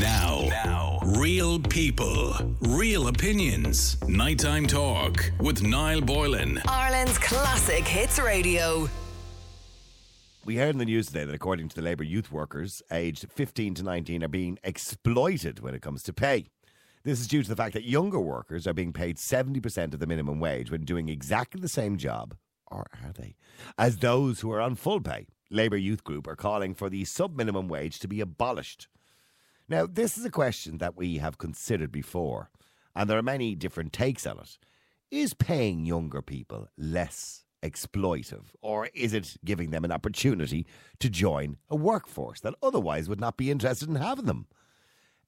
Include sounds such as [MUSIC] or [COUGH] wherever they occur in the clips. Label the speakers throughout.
Speaker 1: Now, now, real people, real opinions. Nighttime talk with Niall Boylan.
Speaker 2: Ireland's classic hits radio.
Speaker 3: We heard in the news today that according to the Labour youth workers aged 15 to 19 are being exploited when it comes to pay. This is due to the fact that younger workers are being paid 70% of the minimum wage when doing exactly the same job, or are they, as those who are on full pay. Labour Youth Group are calling for the sub minimum wage to be abolished. Now, this is a question that we have considered before, and there are many different takes on it. Is paying younger people less exploitive, or is it giving them an opportunity to join a workforce that otherwise would not be interested in having them?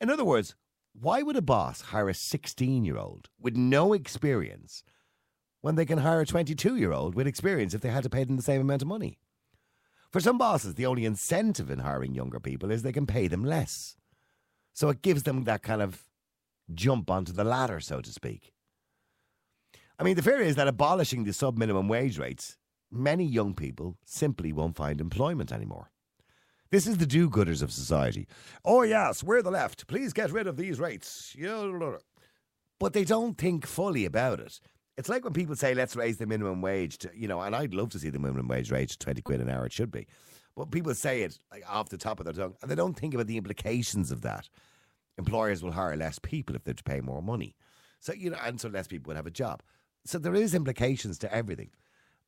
Speaker 3: In other words, why would a boss hire a 16 year old with no experience when they can hire a 22 year old with experience if they had to pay them the same amount of money? For some bosses, the only incentive in hiring younger people is they can pay them less. So it gives them that kind of jump onto the ladder, so to speak. I mean, the fear is that abolishing the sub minimum wage rates, many young people simply won't find employment anymore. This is the do gooders of society. Oh, yes, we're the left. Please get rid of these rates. But they don't think fully about it. It's like when people say, let's raise the minimum wage to, you know, and I'd love to see the minimum wage raised to 20 quid an hour, it should be. But people say it like off the top of their tongue, and they don't think about the implications of that. Employers will hire less people if they pay more money. So, you know, and so less people will have a job. So there is implications to everything.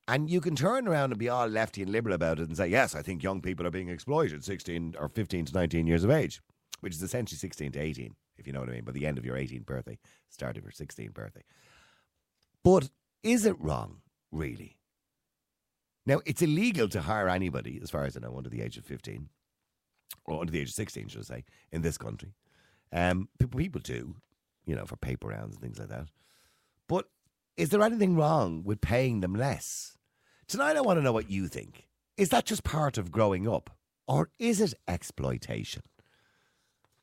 Speaker 3: And you can turn around and be all lefty and liberal about it and say, yes, I think young people are being exploited 16 or 15 to 19 years of age, which is essentially 16 to 18, if you know what I mean, by the end of your 18th birthday, start of your 16th birthday. But is it wrong, really? Now, it's illegal to hire anybody, as far as I know, under the age of 15, or under the age of 16, should I say, in this country. Um, people, people do, you know, for paper rounds and things like that. But is there anything wrong with paying them less? Tonight, I want to know what you think. Is that just part of growing up, or is it exploitation?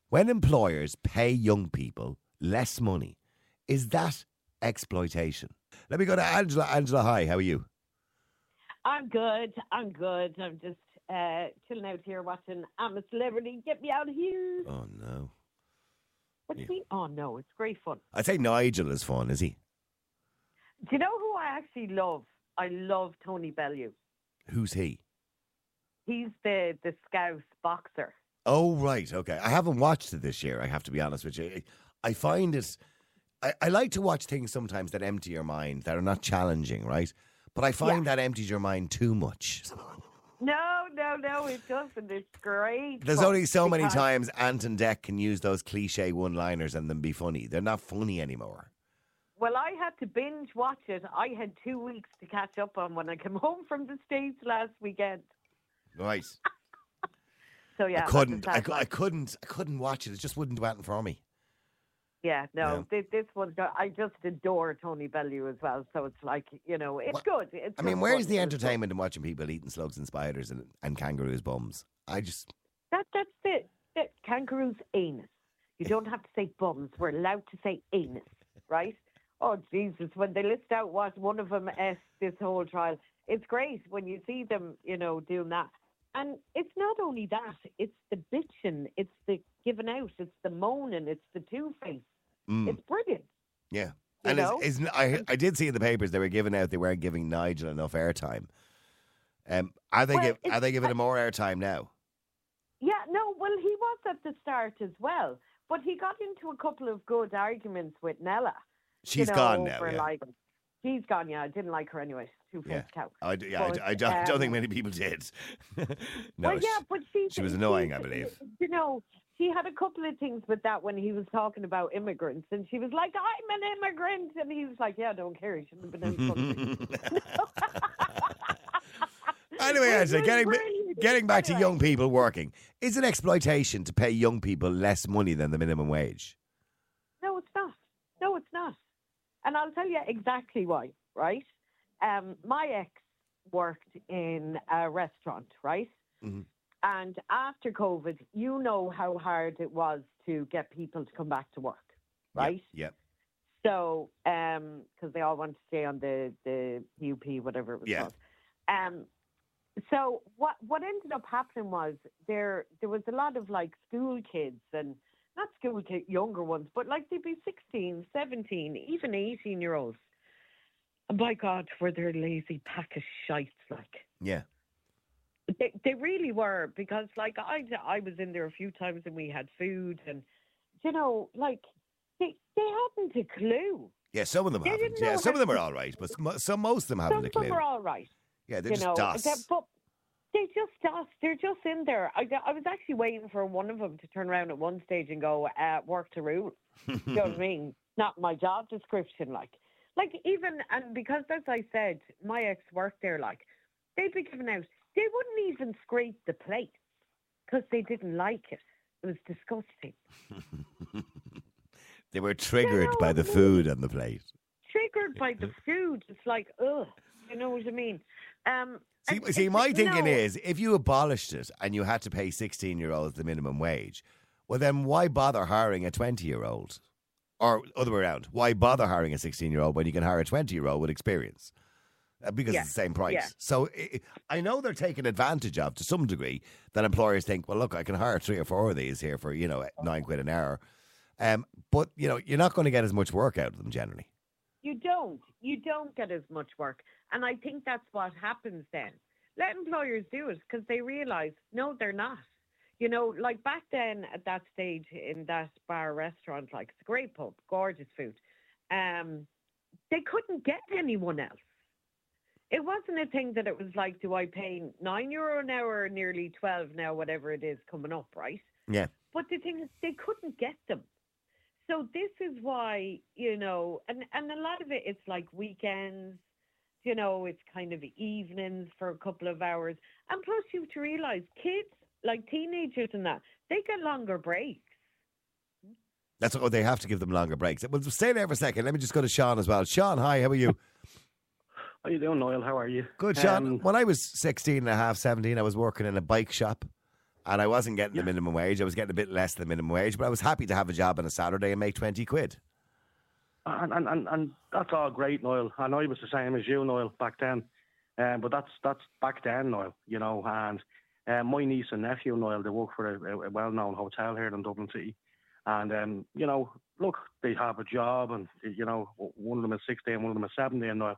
Speaker 3: When employers pay young people less money, is that exploitation? Let me go to Angela. Angela, hi, how are you?
Speaker 4: I'm good. I'm good. I'm just uh, chilling out here watching I'm a Celebrity. Get me out of here.
Speaker 3: Oh, no.
Speaker 4: What do you mean? Oh, no. It's great fun.
Speaker 3: I'd say Nigel is fun, is he?
Speaker 4: Do you know who I actually love? I love Tony Bellew.
Speaker 3: Who's he?
Speaker 4: He's the, the Scouse boxer.
Speaker 3: Oh, right. Okay. I haven't watched it this year, I have to be honest with you. I find it. I, I like to watch things sometimes that empty your mind, that are not challenging, right? But I find
Speaker 4: Yeah.
Speaker 3: that empties your mind too much. [LAUGHS]
Speaker 4: No, no, no, it doesn't. It's great.
Speaker 3: There's only so many
Speaker 4: because-
Speaker 3: times Ant and Dec can use those cliche one liners and then be funny. They're not funny anymore.
Speaker 4: Well, I had to binge watch it. I had two weeks to catch up on when I came [LAUGHS] home from the States last weekend.
Speaker 3: Right. [LAUGHS]
Speaker 4: So, yeah.
Speaker 3: I couldn't. I, I couldn't. I couldn't watch it. It just wouldn't do anything for me.
Speaker 4: Yeah, no, This, this one, I just adore Tony Bellew as well. So it's like, you know, it's good. It's
Speaker 3: I mean, where's the entertainment in watching people eating slugs and spiders and, and kangaroos' bums? I just.
Speaker 4: That, that's it. That kangaroo's anus. You don't have to say bums. We're allowed to say anus, right? Oh, Jesus. When they list out what one of them ate this whole trial, it's great when you see them, you know, doing that. And it's not only that, it's the bitching, it's the giving out, it's the moaning, it's the two face.
Speaker 3: Mm,
Speaker 4: It's brilliant.
Speaker 3: yeah.
Speaker 4: you
Speaker 3: And is, is, I, I did see in the papers they were giving out they weren't giving Nigel enough airtime. Um, are they
Speaker 4: well,
Speaker 3: give, are they giving him more airtime now?
Speaker 4: Yeah, no, well, he was at the start as well, but he got into a couple of good arguments with Nella.
Speaker 3: She's
Speaker 4: you know,
Speaker 3: gone now. Yeah.
Speaker 4: Like, she's gone, yeah. I didn't like her anyway. Two faced
Speaker 3: Yeah.
Speaker 4: cow.
Speaker 3: I, d- yeah,
Speaker 4: But,
Speaker 3: I don't, I don't think
Speaker 4: um,
Speaker 3: many people did. [LAUGHS] no,
Speaker 4: well, yeah, but she
Speaker 3: she was annoying, I believe.
Speaker 4: You know, she had a couple of things with that when he was talking about immigrants, and she was like, "I'm an immigrant," and he was like, "Yeah, I don't care. Shouldn't have been in the country."
Speaker 3: anyway, Angela, getting getting back to young people working, is it exploitation to pay young people less money than the minimum wage?
Speaker 4: No, it's not. No, it's not. And I'll tell you exactly why, right? Um, my ex worked in a restaurant, right?
Speaker 3: Mhm.
Speaker 4: And after COVID, you know how hard it was to get people to come back to work, right?
Speaker 3: Yep.
Speaker 4: So, because they all want to stay on the the PUP, whatever it was
Speaker 3: Yeah.
Speaker 4: called. Um, so what what ended up happening was there there was a lot of like school kids and not school kids, younger ones, but like they'd be 16, 17, even 18 year olds. And by God, were they lazy pack of shites, like.
Speaker 3: Yeah.
Speaker 4: They, they really were because, like, I, I was in there a few times and we had food, and you know, like they they hadn't a clue.
Speaker 3: Yeah, some of them
Speaker 4: They
Speaker 3: haven't. Yeah, some of them are all right, but some, some most of them
Speaker 4: Some
Speaker 3: haven't
Speaker 4: of
Speaker 3: a clue.
Speaker 4: were all right,
Speaker 3: Yeah, they're just
Speaker 4: know.
Speaker 3: dust.
Speaker 4: They're- but they just dust. They're just in there. I, I was actually waiting for one of them to turn around at one stage and go, uh, "Work to rule." [LAUGHS] you know what I mean? Not my job description, like, like even and because as I said, my ex worked there. Like, they'd be giving out. They wouldn't even scrape the plate because they didn't like it. It was disgusting. [LAUGHS]
Speaker 3: They were triggered
Speaker 4: know,
Speaker 3: by the food on the plate.
Speaker 4: Triggered by the [LAUGHS] food. It's like, ugh. You know what I mean? Um,
Speaker 3: See,
Speaker 4: and-
Speaker 3: see, my thinking
Speaker 4: no,
Speaker 3: is if you abolished it and you had to pay 16 year olds the minimum wage, well, then why bother hiring a 20 year old? Or other way around, why bother hiring a 16 year old when you can hire a 20 year old with experience? Uh, Because
Speaker 4: Yeah,
Speaker 3: it's the same price.
Speaker 4: yeah.
Speaker 3: So i I know they're taking advantage of to some degree that employers think, well, look, I can hire three or four of these here for, you know, nine quid an hour. Um, but, you know, you're not going to get as much work out of them generally.
Speaker 4: You don't. You don't get as much work. And I think that's what happens then. Let employers do it because they realise, no, they're not. You know, like back then at that stage in that bar restaurant, like it's a great pub, gorgeous food. Um, they couldn't get anyone else. It wasn't a thing that it was like, do I pay nine euro an hour or nearly 12 now, whatever it is coming up, right?
Speaker 3: Yeah.
Speaker 4: But the thing is, they couldn't get them. So this is why, you know, and, and a lot of it, it's like weekends, you know, it's kind of evenings for a couple of hours. And plus, you have to realize kids, like teenagers and that, they get longer breaks.
Speaker 3: That's oh, they have to give them longer breaks. Well, stay there for a second. Let me just go to Sean as well. Sean, hi, how are you?
Speaker 5: How you doing, Noel? How are you?
Speaker 3: Good, Sean.
Speaker 5: Um,
Speaker 3: when I was 16 and a half, 17, I was working in a bike shop and I wasn't getting the minimum wage. I was getting a bit less than the minimum wage, but I was happy to have a job on a Saturday and make 20 quid.
Speaker 5: and, and, and, and that's all great, Noel. And I was the same as you, Noel, back then. Um, but that's that's back then, Noel, you know. And uh, my niece and nephew, Noel, they work for a, a well-known hotel here in Dublin City. And, um, you know, look, they have a job and, you know, one of them is 16, one of them is 17, Noel.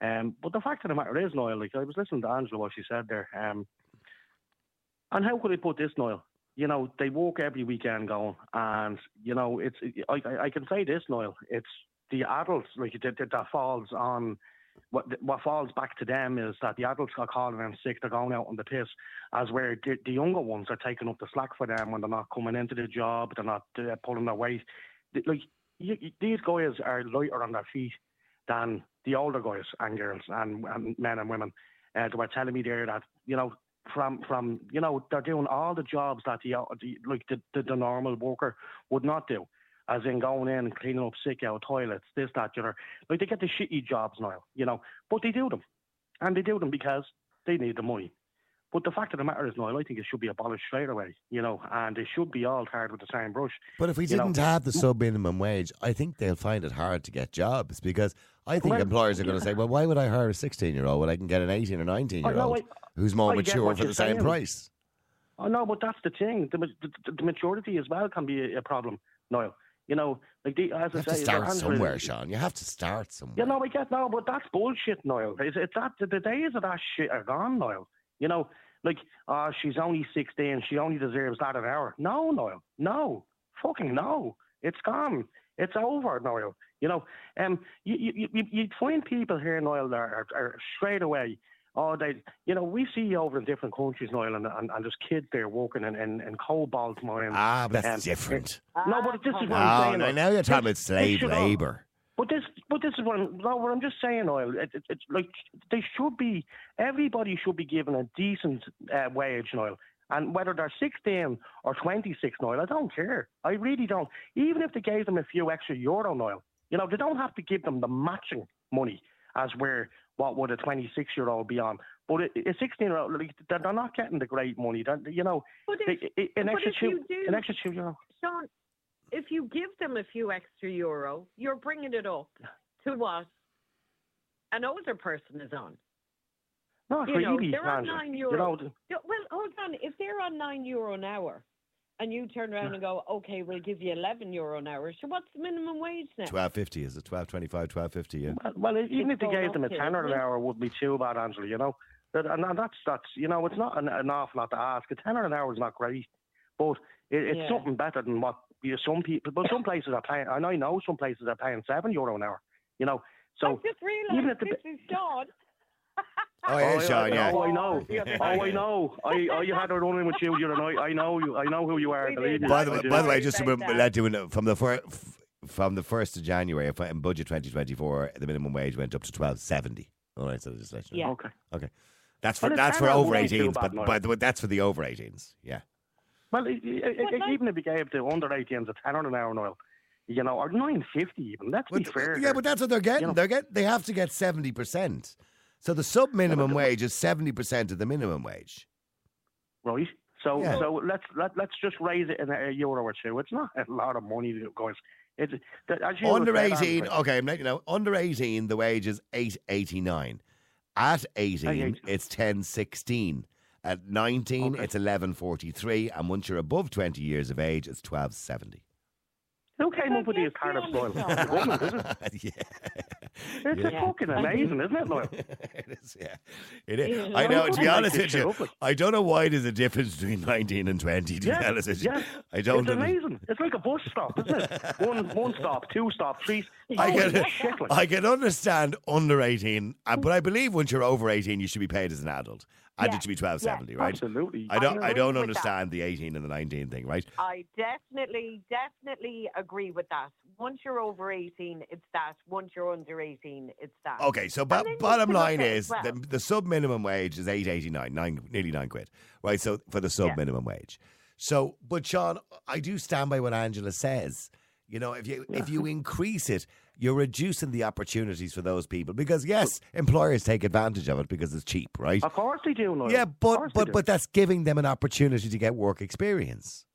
Speaker 5: Um, but the fact of the matter is, Noel, like I was listening to Angela, what she said there. Um, and how could I put this, Noel? You know, they walk every weekend going, and you know, it's. I, I, can say this, Noel. It's the adults like that, that, that falls on. What what falls back to them is that the adults are calling them sick. They're going out on the piss, as where the, the younger ones are taking up the slack for them when they're not coming into the job. They're not uh, pulling their weight. Like you- these guys are lighter on their feet than the older guys and girls and, and men and women. Uh, they were telling me there that you know from from you know they're doing all the jobs that the, the like the, the the normal worker would not do, as in going in and cleaning up sick out toilets, this that the other. Like they get the shitty jobs now, you know, but they do them, and they do them because they need the money. But the fact of the matter is, Noel, I think it should be abolished straight away, you know, and it should be all tarred with the same brush.
Speaker 3: But if we didn't have the sub minimum wage, I think they'll find it hard to get jobs because I think
Speaker 5: Well,
Speaker 3: employers are going to say, well, why would I hire a 16 year old when I can get an 18 or 19 year old who's more
Speaker 5: I
Speaker 3: mature for the same
Speaker 5: saying.
Speaker 3: price?
Speaker 5: Oh no, but that's the thing. The, the, the maturity as well can be a, a problem, Noel. You know, like the, as
Speaker 3: You
Speaker 5: I
Speaker 3: have to
Speaker 5: say,
Speaker 3: start
Speaker 5: they're
Speaker 3: somewhere, Sean. You have to start somewhere.
Speaker 5: You know, I get no, but that's bullshit, Noel. It's, it's that the, the days of that shit are gone, Noel. You know, like, oh, she's only sixteen. She only deserves that an hour. No, Noel. No, fucking no. It's gone. It's over, Noel. You know, um, you you you you'd find people here, Noel, that are, are straight away. Oh, they, you know, we see over in different countries, Noel, and, and, and there's kids there working in, in, in cobalt mines.
Speaker 3: ah, but that's
Speaker 5: Um,
Speaker 3: different.
Speaker 5: no, but this is what
Speaker 3: Oh,
Speaker 5: I'm saying.
Speaker 3: now,
Speaker 5: Noel.
Speaker 3: now you're talking about slave
Speaker 5: this all-
Speaker 3: labour.
Speaker 5: But this, but this is what I'm, no, what I'm just saying, Oil. It, it, it's like they should be. Everybody should be given a decent uh, wage, Noel. And whether they're 16 or 26, Noel, I don't care. I really don't. Even if they gave them a few extra euro, Noel, you know, they don't have to give them the matching money as where what would a 26 year old be on. But a 16 year old, like, they're not getting the great money. They're, you know,
Speaker 4: But if,
Speaker 5: they, an extra
Speaker 4: if
Speaker 5: two, an extra two euro.
Speaker 4: Sean, if you give them a few extra euro, you're bringing it up to what an older person is on.
Speaker 5: No,
Speaker 4: You know,
Speaker 5: really,
Speaker 4: they're on
Speaker 5: Angela.
Speaker 4: nine
Speaker 5: You know,
Speaker 4: Well, hold on. If they're on nine euro an hour, and you turn around and go, okay, we'll give you 11 euro an hour. So what's the minimum wage now?
Speaker 3: Twelve fifty is it? Twelve twenty five, twelve fifty. Yeah.
Speaker 5: Well, well even if they
Speaker 4: going
Speaker 5: gave them a
Speaker 4: here,
Speaker 5: tenner an hour, wouldn't be too bad, Angela. You know, and, and that's that's you know, it's not an, an awful lot to ask. A tenner an hour is not great, but it, it's
Speaker 4: Yeah.
Speaker 5: something better than what you know, some people. But some places are paying. And I know some places are paying seven euro an hour. You know, so
Speaker 4: I
Speaker 5: so
Speaker 4: just
Speaker 5: even
Speaker 4: realised
Speaker 5: at the
Speaker 4: this is Sean.
Speaker 3: Oh, yeah, oh,
Speaker 5: I-
Speaker 3: Sean.
Speaker 5: I,
Speaker 3: Yeah.
Speaker 5: Oh, I know. [LAUGHS] oh, I know. I, I had a run in with you the other night. I know you. I know who you are.
Speaker 4: We
Speaker 5: Believe
Speaker 3: By the way, by the way,
Speaker 4: Sorry
Speaker 3: just to
Speaker 4: about
Speaker 3: remember,
Speaker 4: that.
Speaker 3: doing from the fir- f- from the first of January if- in budget twenty twenty four, the minimum wage went up to twelve seventy. All right, so just let you know.
Speaker 4: Yeah.
Speaker 5: Okay.
Speaker 3: Okay, that's for
Speaker 5: Well,
Speaker 3: that's for
Speaker 5: better
Speaker 3: over
Speaker 5: than too
Speaker 3: eighteens,
Speaker 5: bad,
Speaker 3: but
Speaker 5: Niall.
Speaker 3: by the way, that's for the over eighteens. Yeah.
Speaker 5: Well, i i i
Speaker 4: like-
Speaker 5: even if you gave the under 18s a tenner an hour, oil, you know, or nine fifty even. Let's be
Speaker 3: But-
Speaker 5: fair.
Speaker 3: yeah, but that's what they're getting.
Speaker 5: know.
Speaker 3: They're get they have to get seventy percent. So the sub minimum wage is seventy percent of the minimum wage.
Speaker 5: right. So
Speaker 3: Yeah.
Speaker 5: so let's let, let's just raise it in a euro or two. It's not a lot of money, guys. It's that- as you
Speaker 3: Under eighteen,
Speaker 5: Andrew,
Speaker 3: okay, I'm letting you know. Under eighteen, the wage is eight eighty nine. At eighteen,
Speaker 5: 18.
Speaker 3: it's ten sixteen. At nineteen,
Speaker 5: Okay.
Speaker 3: it's eleven forty three, and once you're above twenty years of age, it's twelve seventy.
Speaker 5: Who came up with these
Speaker 4: kind
Speaker 5: of
Speaker 4: yeah,
Speaker 5: Noel?
Speaker 4: yeah.
Speaker 5: The government, is it? [LAUGHS]
Speaker 3: yeah.
Speaker 5: It's
Speaker 3: Yeah.
Speaker 5: fucking [LAUGHS] amazing, isn't it, Noel? [LAUGHS]
Speaker 3: it is, yeah. It is.
Speaker 4: Yeah.
Speaker 3: I know, to be honest with you, I don't know why there's a difference between 19 and 20, to
Speaker 5: Yeah,
Speaker 3: be honest with you.
Speaker 5: yeah.
Speaker 3: I don't
Speaker 5: It's
Speaker 3: under-
Speaker 5: amazing. It's like a bus stop, isn't it? one one stop, two stop, three.
Speaker 3: I
Speaker 5: Holy
Speaker 3: can. I can understand under 18, uh, but I believe once you're over 18, you should be paid as an adult. And
Speaker 4: Yeah,
Speaker 3: it should be 1270, right?
Speaker 5: Absolutely.
Speaker 3: I don't, I don't understand the 18 and the 19 thing, right?
Speaker 4: I definitely, definitely agree with that. Once you're over 18, it's that. Once you're under 18, it's that.
Speaker 3: Okay, so
Speaker 4: you
Speaker 3: bottom line is
Speaker 4: well.
Speaker 3: the, the sub minimum wage is eight eighty nine, nine nearly nine quid, right? So for the sub
Speaker 4: Yeah.
Speaker 3: minimum wage. So, but Sean, I do stand by what Angela says. You know, if you if you increase it, you're reducing the opportunities for those people because yes, employers take advantage of it because it's cheap, right?
Speaker 5: Of course they do, Noel.
Speaker 3: Yeah, but but but that's giving them an opportunity to get work experience.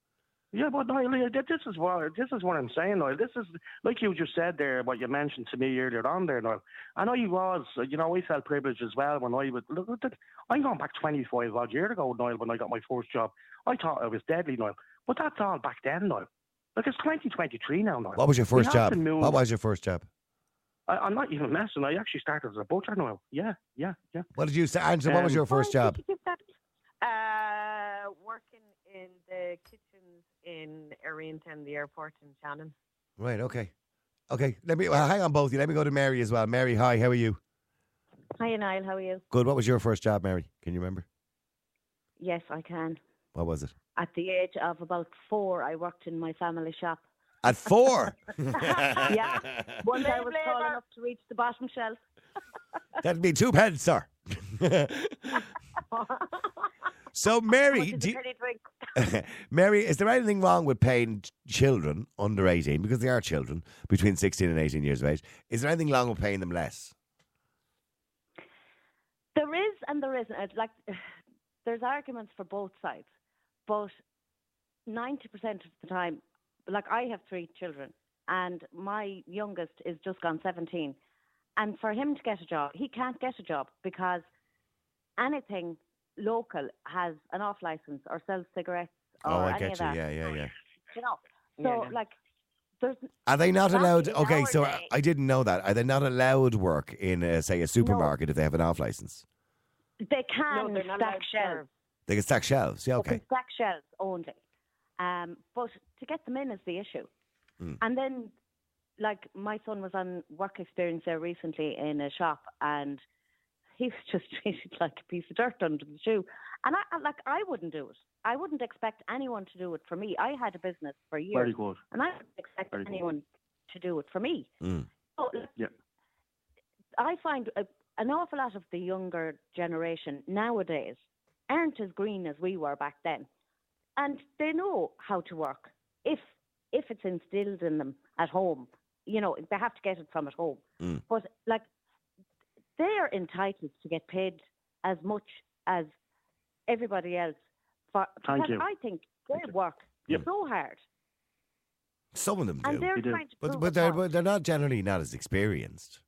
Speaker 5: Yeah, but Niall, this is what this is what I'm saying, Niall. This is like you just said there, what you mentioned to me earlier on there, Niall. And I was, uh, you know, I felt privileged as well when I was. Look, I'm going back 25 odd years ago, Niall, when I got my first job. I thought I was deadly, Niall. But that's all back then, Niall. Like it's 2023 now, Niall.
Speaker 3: What was your first
Speaker 5: have
Speaker 3: job?
Speaker 5: to move.
Speaker 3: What was your first job?
Speaker 5: I, I'm not even messing. I actually started as a butcher, Niall. Yeah, yeah, yeah.
Speaker 3: What did you say, Angela? what was
Speaker 5: Um,
Speaker 3: your first
Speaker 4: Why
Speaker 3: job?
Speaker 4: you that? Uh, working in the kitchens in Ariantown, the airport in Shannon.
Speaker 3: Right. Okay. Okay. Let me well, hang on, both of you. Let me go to Mary as well. Mary, hi. How are you?
Speaker 6: Hi, Niall. How are you?
Speaker 3: Good. What was your first job, Mary? Can you remember?
Speaker 6: Yes, I can.
Speaker 3: What was it?
Speaker 6: At the age of about four, I worked in my family shop.
Speaker 3: At four. [LAUGHS] [LAUGHS]
Speaker 6: Yeah. Once I was tall enough to reach the bottom shelf. [LAUGHS]
Speaker 3: That'd be two pence, sir. so, Mary,
Speaker 4: is
Speaker 3: do you,
Speaker 4: drink.
Speaker 3: Mary, is there anything wrong with paying children under eighteen because they are children between sixteen and eighteen years of age? Is there anything wrong with paying them less?
Speaker 6: There is and there isn't. Like, [SIGHS] there's arguments for both sides, but 90% of the time, like I have three children, and my youngest is just gone 17. And for him to get a job, he can't get a job because anything local has an off license or sells cigarettes or
Speaker 3: oh, I
Speaker 6: any
Speaker 3: get
Speaker 6: of
Speaker 3: you.
Speaker 6: that.
Speaker 3: Yeah, yeah, yeah.
Speaker 6: You know, so
Speaker 4: yeah.
Speaker 6: like, there's
Speaker 3: Are they not allowed? Okay, so
Speaker 6: day-
Speaker 3: I didn't know that. Are they not allowed work in, uh, say, a supermarket if they have an off license?
Speaker 6: they
Speaker 4: No,
Speaker 6: can
Speaker 4: they're not
Speaker 6: stack
Speaker 4: allowed
Speaker 6: shelves.
Speaker 4: Serve.
Speaker 3: They can stack shelves. Yeah,
Speaker 6: They
Speaker 3: okay.
Speaker 6: can stack shelves only. Um, but to get them in is the issue.
Speaker 3: Mm.
Speaker 6: And then, like, my son was on work experience there recently in a shop, and he was [LAUGHS] just treated like a piece of dirt under the shoe. And I, I like, I wouldn't do it. I wouldn't expect anyone to do it for me. I had a business for years,
Speaker 5: Very good.
Speaker 6: and I wouldn't expect
Speaker 5: Very good.
Speaker 6: anyone to do it for me.
Speaker 3: Mm.
Speaker 6: So,
Speaker 5: Yeah.
Speaker 6: I find a, an awful lot of the younger generation nowadays aren't as green as we were back then, and they know how to work if if it's instilled in them at home. You know, they have to get it from at home.
Speaker 3: Mm.
Speaker 6: But like, they are entitled to get paid as much as everybody else. For
Speaker 5: Thank
Speaker 6: because
Speaker 5: you.
Speaker 6: I think they
Speaker 5: Thank
Speaker 6: work
Speaker 5: Yep.
Speaker 6: so hard,
Speaker 3: Some of them do.
Speaker 6: and they're
Speaker 5: You do.
Speaker 6: to
Speaker 3: But but they're but they're not generally not as experienced.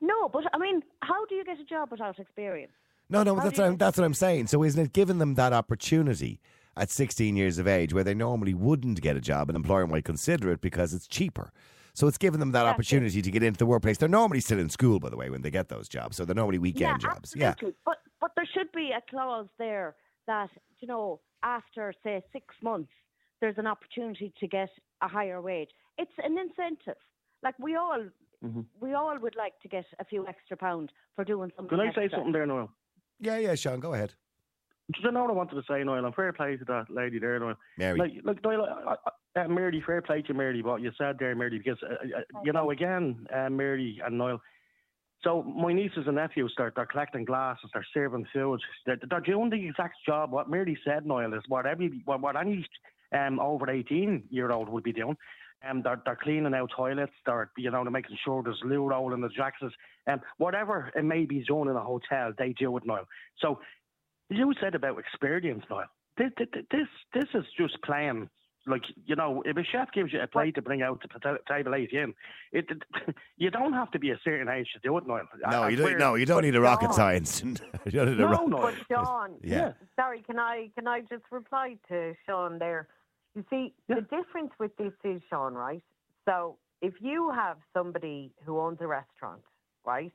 Speaker 6: No, but I mean, how do you get a job without experience?
Speaker 3: No, no,
Speaker 6: How
Speaker 3: that's what I'm, that's what I'm saying. So isn't it giving them that opportunity at 16 years of age where they normally wouldn't get a job. An employer might consider it because it's cheaper. So it's given them that
Speaker 6: That's it.
Speaker 3: opportunity to get into the workplace. They're normally still in school, by the way, when they get those jobs. So they're normally weekend
Speaker 6: yeah,
Speaker 3: jobs. Yeah.
Speaker 6: Absolutely. But but there should be a clause there that you know after say six months there's an opportunity to get a higher wage. It's an incentive. Like we all
Speaker 5: Mm-hmm.
Speaker 6: we all would like to get a few extra pound for doing something.
Speaker 5: Can I say something there, Noel?
Speaker 3: Yeah, yeah, Sean, go ahead.
Speaker 5: Do you know what I wanted to say, Noel? I'm fair play to that lady there, Noel.
Speaker 3: Mary.
Speaker 5: Like, like Noel, I, I, uh, Mary, fair play to Mary, what you said there, Mary, because, uh, uh, you know, again, uh, Mary and Noel, so my nieces and nephews, they're, they're collecting glasses, they're serving food, they're, they're doing the exact job. What Mary said, Noel, is what every, what, what any um, over 18 year old would be doing. Um, they're, they're cleaning out toilets, they're, you know, they're making sure there's loo roll in the jackets, um, whatever it may be done in a hotel, they do it, Noel. So you said about experience, Noel. This, this, this is just playing. Like you know, if a chef gives you a plate to bring out to pota- table eighteen, it, it [LAUGHS] you don't have to be a certain age to do it, Noel.
Speaker 3: no,
Speaker 5: And
Speaker 3: you don't. No, you don't need a rocket
Speaker 4: Sean.
Speaker 3: science. [LAUGHS] you don't need a
Speaker 5: No,
Speaker 3: ro-
Speaker 5: no.
Speaker 4: But Sean,
Speaker 3: Yeah.
Speaker 4: sorry, can I can I just reply to Sean there? You see, the difference with this is Sean, right? So if you have somebody who owns a restaurant, right,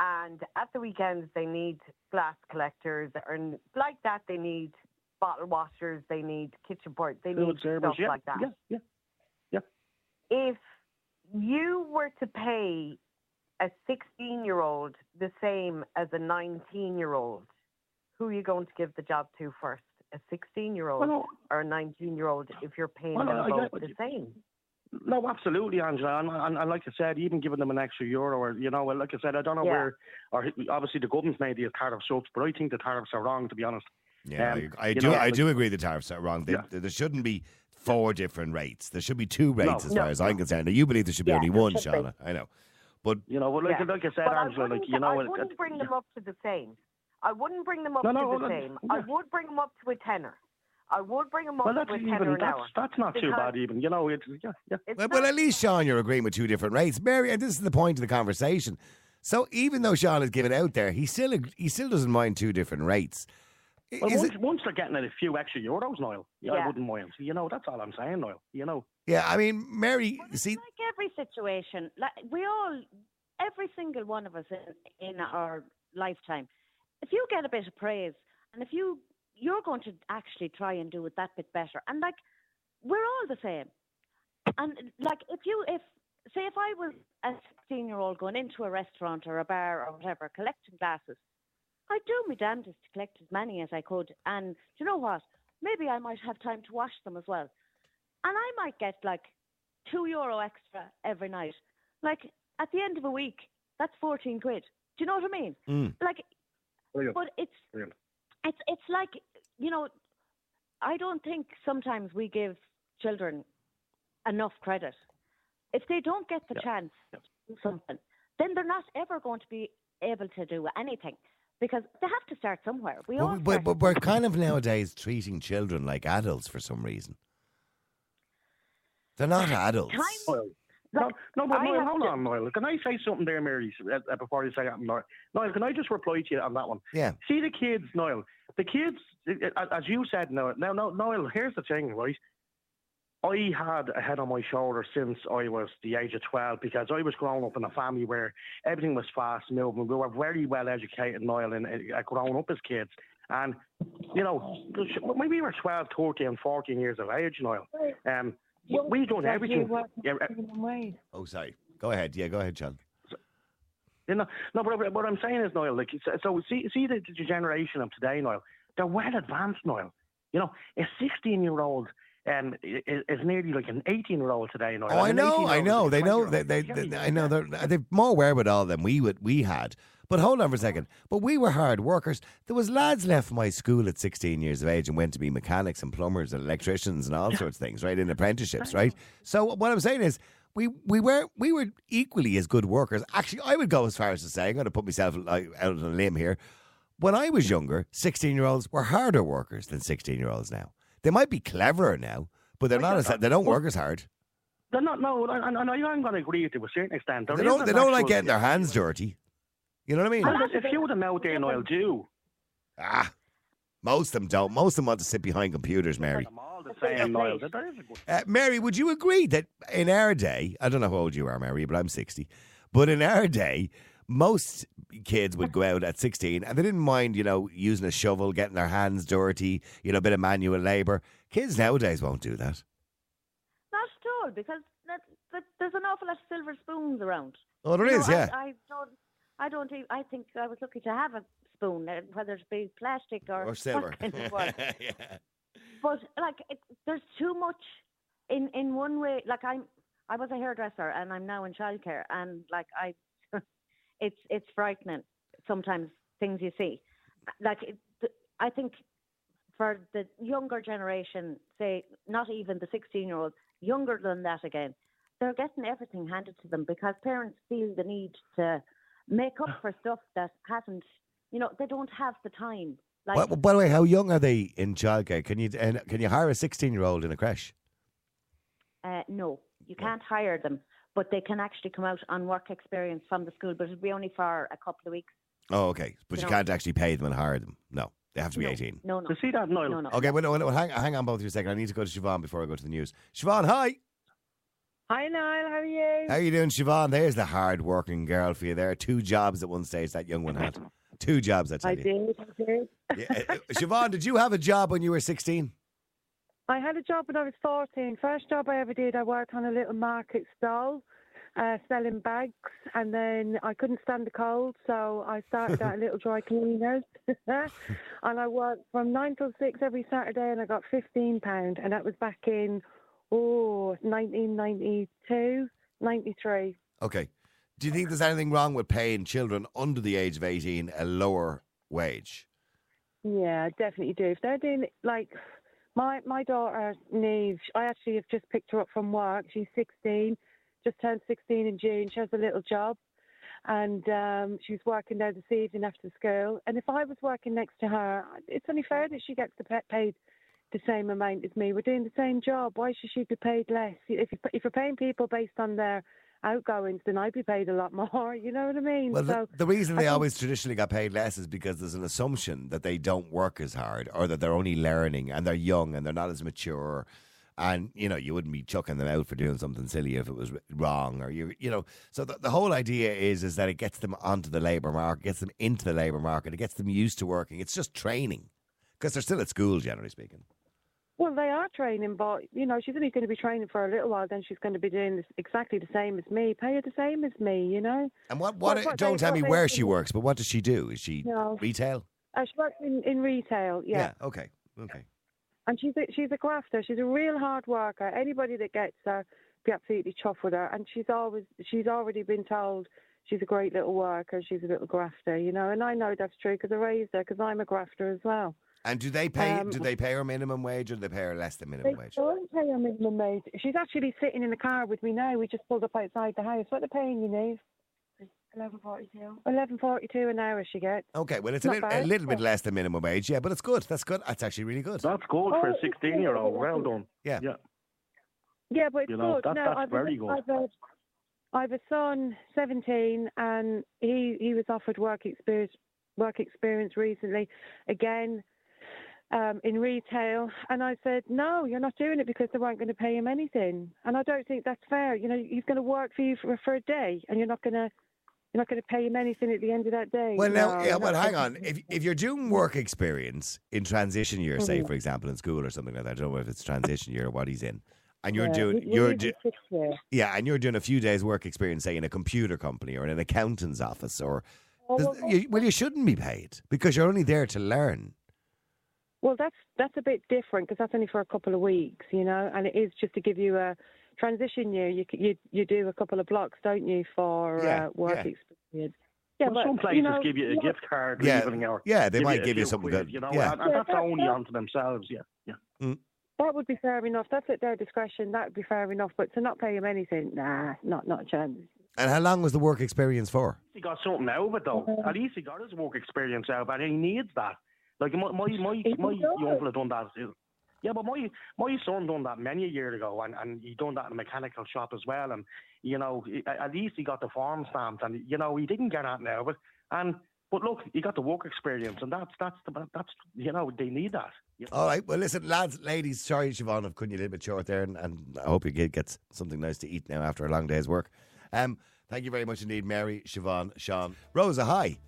Speaker 4: and at the weekends they need glass collectors and like that, they need bottle washers, they need kitchen port, they need
Speaker 5: servers,
Speaker 4: stuff
Speaker 5: yeah,
Speaker 4: like that.
Speaker 5: Yeah, Yeah, yeah.
Speaker 4: if you were to pay a 16 year old the same as a 19 year old, who are you going to give the job to first? A 16 year old
Speaker 5: Well, no,
Speaker 4: or a 19 year old if you're paying
Speaker 5: Well,
Speaker 4: them
Speaker 5: I
Speaker 4: both
Speaker 5: what
Speaker 4: the
Speaker 5: you-
Speaker 4: same?
Speaker 5: No, absolutely, Angela. And, and, and like I said, even giving them an extra euro, or you know, well, like I said, I don't know
Speaker 4: Yeah.
Speaker 5: where, or obviously the government's made these tariffs up, but I think the tariffs are wrong, to be honest.
Speaker 3: Yeah,
Speaker 5: Um,
Speaker 3: I, I do.
Speaker 5: know,
Speaker 3: I
Speaker 5: like-
Speaker 3: do agree the tariffs are wrong. They,
Speaker 5: Yeah.
Speaker 3: There shouldn't be four different rates. There should be two rates, as
Speaker 4: No.
Speaker 3: far as I'm concerned. Now, you believe there should be
Speaker 4: Yeah,
Speaker 3: only one,
Speaker 4: should.
Speaker 3: Shauna. I know, but
Speaker 5: You know, well, like,
Speaker 4: Yeah.
Speaker 5: like I said,
Speaker 4: But I
Speaker 5: Angela, like you know,
Speaker 4: I
Speaker 5: it-
Speaker 4: wouldn't
Speaker 5: it-
Speaker 4: bring them up to the same. I wouldn't bring them up
Speaker 5: No, no,
Speaker 4: to
Speaker 5: well,
Speaker 4: the
Speaker 5: then-
Speaker 4: same. I would bring them up to a tenner. I would bring them up
Speaker 5: Well, that's
Speaker 4: to a
Speaker 5: even
Speaker 4: an
Speaker 5: that's
Speaker 4: hour.
Speaker 5: that's not too bad, even. You know, it's yeah, yeah.
Speaker 4: It's
Speaker 3: well,
Speaker 4: not-
Speaker 3: well, at least Sean, you're agreeing with two different rates, Mary. And this is the point of the conversation. So even though Sean is giving out there, he still he still doesn't mind two different rates.
Speaker 5: Well, once,
Speaker 3: it-
Speaker 5: once they're getting a few extra euros, Niall, yeah, I wouldn't mind. You know, that's all I'm saying, Niall. You know,
Speaker 3: yeah, I mean, Mary. See,
Speaker 6: like every situation, like we all, every single one of us in, in our lifetime, if you get a bit of praise and if you you're going to actually try and do it that bit better, and like we're all the same, and like if you if say if I was a 16 year old going into a restaurant or a bar or whatever collecting glasses, I'd do my damnedest to collect as many as I could, and do you know what? Maybe I might have time to wash them as well, and I might get like two euro extra every night. Like at the end of a week, that's fourteen quid. Do you know what I mean?
Speaker 3: Mm.
Speaker 6: Like,
Speaker 5: Brilliant.
Speaker 6: but it's
Speaker 5: Brilliant.
Speaker 6: it's it's like you know, I don't think sometimes we give children enough credit. If they don't get the
Speaker 5: Yeah.
Speaker 6: chance
Speaker 5: Yeah.
Speaker 6: to do something, then they're not ever going to be able to do anything because they have to start somewhere. We all
Speaker 3: but, but,
Speaker 6: start
Speaker 3: but we're kind of nowadays treating children like adults for some reason. They're not adults.
Speaker 6: Time-
Speaker 5: Niall. No,
Speaker 6: Like,
Speaker 5: no, but Niall, hold
Speaker 6: to-
Speaker 5: on, Niall. Can I say something there, Mary, uh, before you say that, Niall? Niall, can I just reply to you on that one?
Speaker 3: Yeah.
Speaker 5: See the kids, Niall. The kids, as you said, Niall. Now, no, Niall. Here's the thing, right? I had a head on my shoulder since I was the age of 12 because I was growing up in a family where everything was fast moving. We were very well educated, Niall, and uh, growing up as kids. And, you know, when we were 12, 13, 14 years of age, Niall, um, we done everything. Yeah,
Speaker 3: Oh, sorry. Go ahead. Yeah, go ahead, John.
Speaker 5: You know, no, but what I'm saying is, Niall, like, so, so see, see the, the generation of today, Niall, they're well advanced, Niall. You know, a 16 year old is, is nearly like an 18 year old today, Niall.
Speaker 3: Oh, I know, I know. They know.
Speaker 5: 20-year-old.
Speaker 3: They, they, they- I know. They're they've more wherewithal than we would we had. But hold on for a second. But we were hard workers. There was lads left my school at 16 years of age and went to be mechanics and plumbers and electricians and all sorts of things, right? In apprenticeships, right? So what I'm saying is. We, we were we were equally as good workers. Actually, I would go as far as to say I'm going to put myself out on a limb here. When I was younger, 16 year olds were harder workers than 16 year olds now. They might be cleverer now, but they're not as they don't work as hard.
Speaker 5: They're not, no, and, and I am going to agree with you to a certain extent. There
Speaker 3: They don't
Speaker 5: an
Speaker 3: they don't like getting their hands dirty. You know what I mean?
Speaker 5: Well, there's a few of them out there, Niall, do.
Speaker 3: Ah, Most of them don't. Most of them want to sit behind computers, Mary.
Speaker 5: I'm all the same, Niall. That is a good-
Speaker 3: Uh, Mary, would you agree that in our day, I don't know how old you are, Mary, but I'm 60, but in our day, most kids would go out at 16 and they didn't mind, you know, using a shovel, getting their hands dirty, you know, a bit of manual labour. Kids nowadays won't do that.
Speaker 6: Not at all, because that, that, there's an awful lot of silver spoons around.
Speaker 3: Oh, there
Speaker 6: You
Speaker 3: is,
Speaker 6: know,
Speaker 3: yeah.
Speaker 6: I, I don't. I don't. Even, I think I was lucky to have a spoon, uh, whether it be plastic or,
Speaker 3: or silver.
Speaker 6: kind [LAUGHS] was.
Speaker 3: yeah.
Speaker 6: But like, it, there's too much in in one way. Like I'm, I was a hairdresser and I'm now in childcare, and like I, [LAUGHS] it's it's frightening sometimes things you see. Like it, I think for the younger generation, say not even the 16 year olds, younger than that again, they're getting everything handed to them because parents feel the need to make up for stuff that hasn't. You know, they don't have the time. Like,
Speaker 3: By, by the way, how young are they in childcare? Can you and can you hire a 16 year old in a creche?
Speaker 6: Uh, no, you can't hire them, but they can actually come out on work experience from the school, but it'll be only for a couple of weeks.
Speaker 3: Oh, okay. But you
Speaker 6: No.
Speaker 3: can't actually pay them and hire them. No, they have to be
Speaker 6: no,
Speaker 3: 18.
Speaker 6: No, no,
Speaker 5: To see that, Niall.
Speaker 6: no, no.
Speaker 3: Okay, wait, no, no, hang, hang on both of you a second. I need to go to Siobhan before I go to the news. Siobhan, hi.
Speaker 7: Hi, Niall. How are you?
Speaker 3: How are you doing, Siobhan? There's the hard working girl for you there. Two jobs at one stage that young one had. Two jobs, I tell
Speaker 7: I
Speaker 3: you.
Speaker 7: did. I did.
Speaker 3: Yeah, uh, uh, Siobhan, did you have a job when you were 16?
Speaker 7: I had a job when I was 14. First job I ever did, I worked on a little market stall uh, selling bags, and then I couldn't stand the cold, so I started [LAUGHS] at a little dry cleaners. [LAUGHS] and I worked from 9 till 6 every Saturday, and I got £15, and that was back in, oh, 1992, 93.
Speaker 3: Okay. Do you think there's anything wrong with paying children under the age of 18 a lower wage?
Speaker 7: Yeah, I definitely do. If they're doing like my my daughter Neve, I actually have just picked her up from work. She's 16, just turned 16 in June. She has a little job, and um, she's working there this evening after school. And if I was working next to her, it's only fair that she gets the pa- paid the same amount as me. We're doing the same job. Why should she be paid less? If if you're paying people based on their outgoings, then I'd be paid a lot more. [LAUGHS] You know what I mean?
Speaker 3: Well, the,
Speaker 7: so
Speaker 3: the reason
Speaker 7: I
Speaker 3: they always traditionally got paid less is because there's an assumption that they don't work as hard or that they're only learning and they're young and they're not as mature. And, you know, you wouldn't be chucking them out for doing something silly if it was wrong or you, you know. So the, the whole idea is, is that it gets them onto the labour market, gets them into the labour market, it gets them used to working. It's just training because they're still at school, generally speaking.
Speaker 7: Well, they are training, but you know, she's only going to be training for a little while. Then she's going to be doing this, exactly the same as me. Pay her the same as me, you know.
Speaker 3: And what, what,
Speaker 7: What- what
Speaker 3: don't
Speaker 7: they-
Speaker 3: tell
Speaker 7: what
Speaker 3: me where she works, but what does she do? Is she
Speaker 7: No.
Speaker 3: retail?
Speaker 7: Uh, she works in, in retail, yeah.
Speaker 3: Okay. Okay.
Speaker 7: and she's a, she's a grafter. She's a real hard worker. Anybody that gets her, be absolutely chuffed with her. And she's always she's already been told she's a great little worker. She's a little grafter, you know. And I know that's true because I raised her because I'm a grafter as well.
Speaker 3: And do they pay?
Speaker 7: Um,
Speaker 3: do they pay her minimum wage, or do they pay her less than minimum
Speaker 7: They
Speaker 3: wage?
Speaker 7: don't pay her minimum wage. She's actually sitting in the car with me now. We just pulled up outside the house. What are they paying you, Neve? Eleven forty-two. Eleven forty-two an hour she gets.
Speaker 3: Okay, well, it's a little, a little bit less than minimum wage, yeah, but it's good. That's good. That's actually really good.
Speaker 5: That's good for
Speaker 7: Oh,
Speaker 5: a 16 year old. Well done.
Speaker 3: Yeah.
Speaker 5: Yeah.
Speaker 7: Yeah, but it's
Speaker 5: You know,
Speaker 7: good.
Speaker 5: that-
Speaker 7: no,
Speaker 5: that's
Speaker 7: I've
Speaker 5: very
Speaker 7: a,
Speaker 5: good.
Speaker 7: I've a, I've a son, seventeen, and he he was offered work experience work experience recently, again. Um, in retail, and I said, "No, you're not doing it because they weren't going to pay him anything." And I don't think that's fair. You know, he's going to work for you for, for a day, and you're not going to you're not going to pay him anything at the end of that day.
Speaker 3: Well, now,
Speaker 7: No,
Speaker 3: yeah, well, hang on. If if you're doing work experience in transition year, say
Speaker 7: Mhm.
Speaker 3: for example in school or something like that, I don't know if it's transition year or what he's in, and you're
Speaker 7: Yeah,
Speaker 3: doing
Speaker 7: we- we
Speaker 3: you're
Speaker 7: leave
Speaker 3: do,
Speaker 7: in sixth year.
Speaker 3: yeah, and you're doing a few days work experience, say in a computer company or in an accountant's office, or
Speaker 7: Oh,
Speaker 3: there's-
Speaker 7: well,
Speaker 3: you, well, you shouldn't be paid because you're only there to learn.
Speaker 7: Well, that's that's a bit different because that's only for a couple of weeks, you know, and it is just to give you a transition year. You you you do a couple of blocks, don't you, for
Speaker 3: Yeah,
Speaker 7: uh, work
Speaker 3: yeah.
Speaker 7: experience? Yeah,
Speaker 5: Well,
Speaker 7: but
Speaker 5: some places
Speaker 7: you know,
Speaker 5: give you a
Speaker 7: yeah,
Speaker 5: gift card
Speaker 3: Yeah,
Speaker 5: leaving or
Speaker 3: yeah, they might
Speaker 5: a
Speaker 3: give you something
Speaker 5: quid,
Speaker 3: good.
Speaker 5: You know,
Speaker 3: Yeah.
Speaker 5: and, and
Speaker 7: Yeah,
Speaker 5: that's
Speaker 7: that-
Speaker 5: only
Speaker 7: that-
Speaker 5: onto themselves. Yeah, yeah.
Speaker 7: That would be fair enough. That's at their discretion. That would be fair enough. But to not pay him anything, nah, not not a chance.
Speaker 3: And how long was the work experience for?
Speaker 5: He got something out of it though. At least he got his work experience out, and he needs that. Like my my my, my
Speaker 7: does.
Speaker 5: uncle had done that. Yeah, but my my son done that many a year ago, and and he done that in a mechanical shop as well. And you know, at least he got the form stamped, and you know he didn't get that now, but and But look, you got the work experience, and that's that's the, that's you know they need that. You know?
Speaker 3: All right. Well, listen, lads, ladies. Sorry, Siobhan, I've cutting you a little bit short there, and, and I hope your kid gets something nice to eat now after a long day's work. Um, thank you very much indeed, Mary, Siobhan, Sean, Rosa. Hi.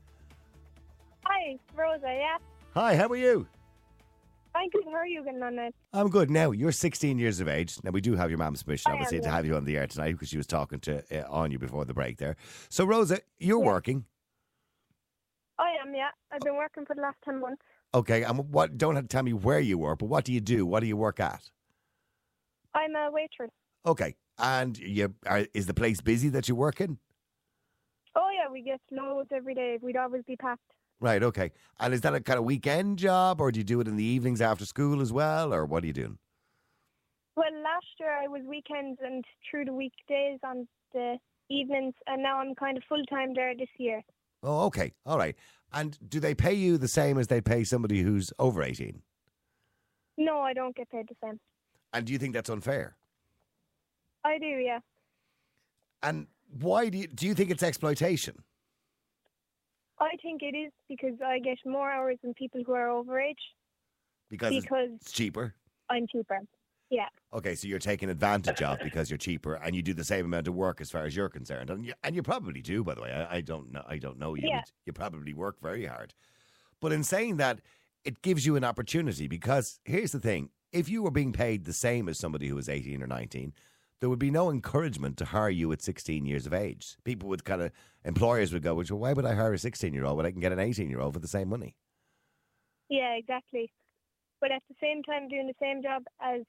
Speaker 8: Hi, Rosa, yeah?
Speaker 3: Hi. How are you?
Speaker 8: I'm good. How are you getting on it?
Speaker 3: I'm good. Now you're 16 years of age. Now we do have your mum's permission,
Speaker 8: I am,
Speaker 3: obviously, to
Speaker 8: yeah.
Speaker 3: have you on the air tonight because she was talking to uh, on you before the break there. So, Rosa, you're
Speaker 8: Yeah.
Speaker 3: working,
Speaker 8: I am, yeah. I've been working for the last 10 months.
Speaker 3: okay? And what? Don't have to tell me where you work, but what do you do? What do you work at?
Speaker 8: I'm a waitress.
Speaker 3: Okay. And you are, is the place busy that you work in?
Speaker 8: Oh, yeah, we get loads every day. We'd always be packed.
Speaker 3: Right. Okay. And is that a kind of weekend job, or do you do it in the evenings after school as well, or what are you doing?
Speaker 8: Well, last year I was weekends and through the weekdays on the evenings, and now I'm kind of full time there this year.
Speaker 3: Oh, okay. All right. And do they pay you the same as they pay somebody who's over 18?
Speaker 8: No, I don't get paid the same.
Speaker 3: And do you think that's unfair?
Speaker 8: I do, yeah.
Speaker 3: And why do you do you think it's exploitation?
Speaker 8: I think it is because I get more hours than people who are overage
Speaker 3: Because
Speaker 8: because
Speaker 3: it's cheaper.
Speaker 8: I'm cheaper. Yeah.
Speaker 3: Okay, so you're taking advantage of because you're cheaper and you do the same amount of work as far as you're concerned, and you, and you probably do. By the way, I, I don't know. I don't know you.
Speaker 8: Yeah.
Speaker 3: You probably work very hard, but in saying that, it gives you an opportunity because here's the thing: if you were being paid the same as somebody who was 18 or 19, there would be no encouragement to hire you at 16 years of age. People would kind of employers would go, "Well, why would I hire a 16 year old when I can get an 18 year old for the same money?"
Speaker 8: Yeah, exactly. But at the same time, doing the same job as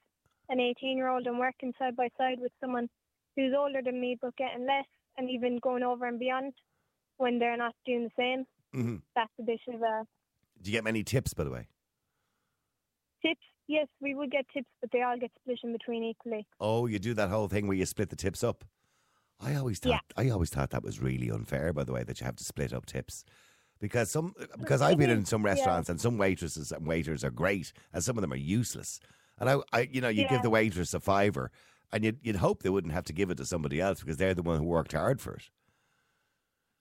Speaker 8: an 18 year old and working side by side with someone who's older than me but getting less and even going over and beyond when they're not doing the same,
Speaker 3: hmm
Speaker 8: that's a bit of a
Speaker 3: Do you get many tips, by the way?
Speaker 8: tips. Yes, we would get tips, but they all get split in between equally.
Speaker 3: Oh, you do that whole thing where you split the tips up. I always thought
Speaker 8: Yeah.
Speaker 3: I always thought that was really unfair. By the way, that you have to split up tips because some because I've been in some
Speaker 8: yeah.
Speaker 3: restaurants and some waitresses and waiters are great and some of them are useless. And I, I you know, you
Speaker 8: Yeah.
Speaker 3: give the waitress a fiver and you'd, you'd hope they wouldn't have to give it to somebody else because they're the one who worked hard for it.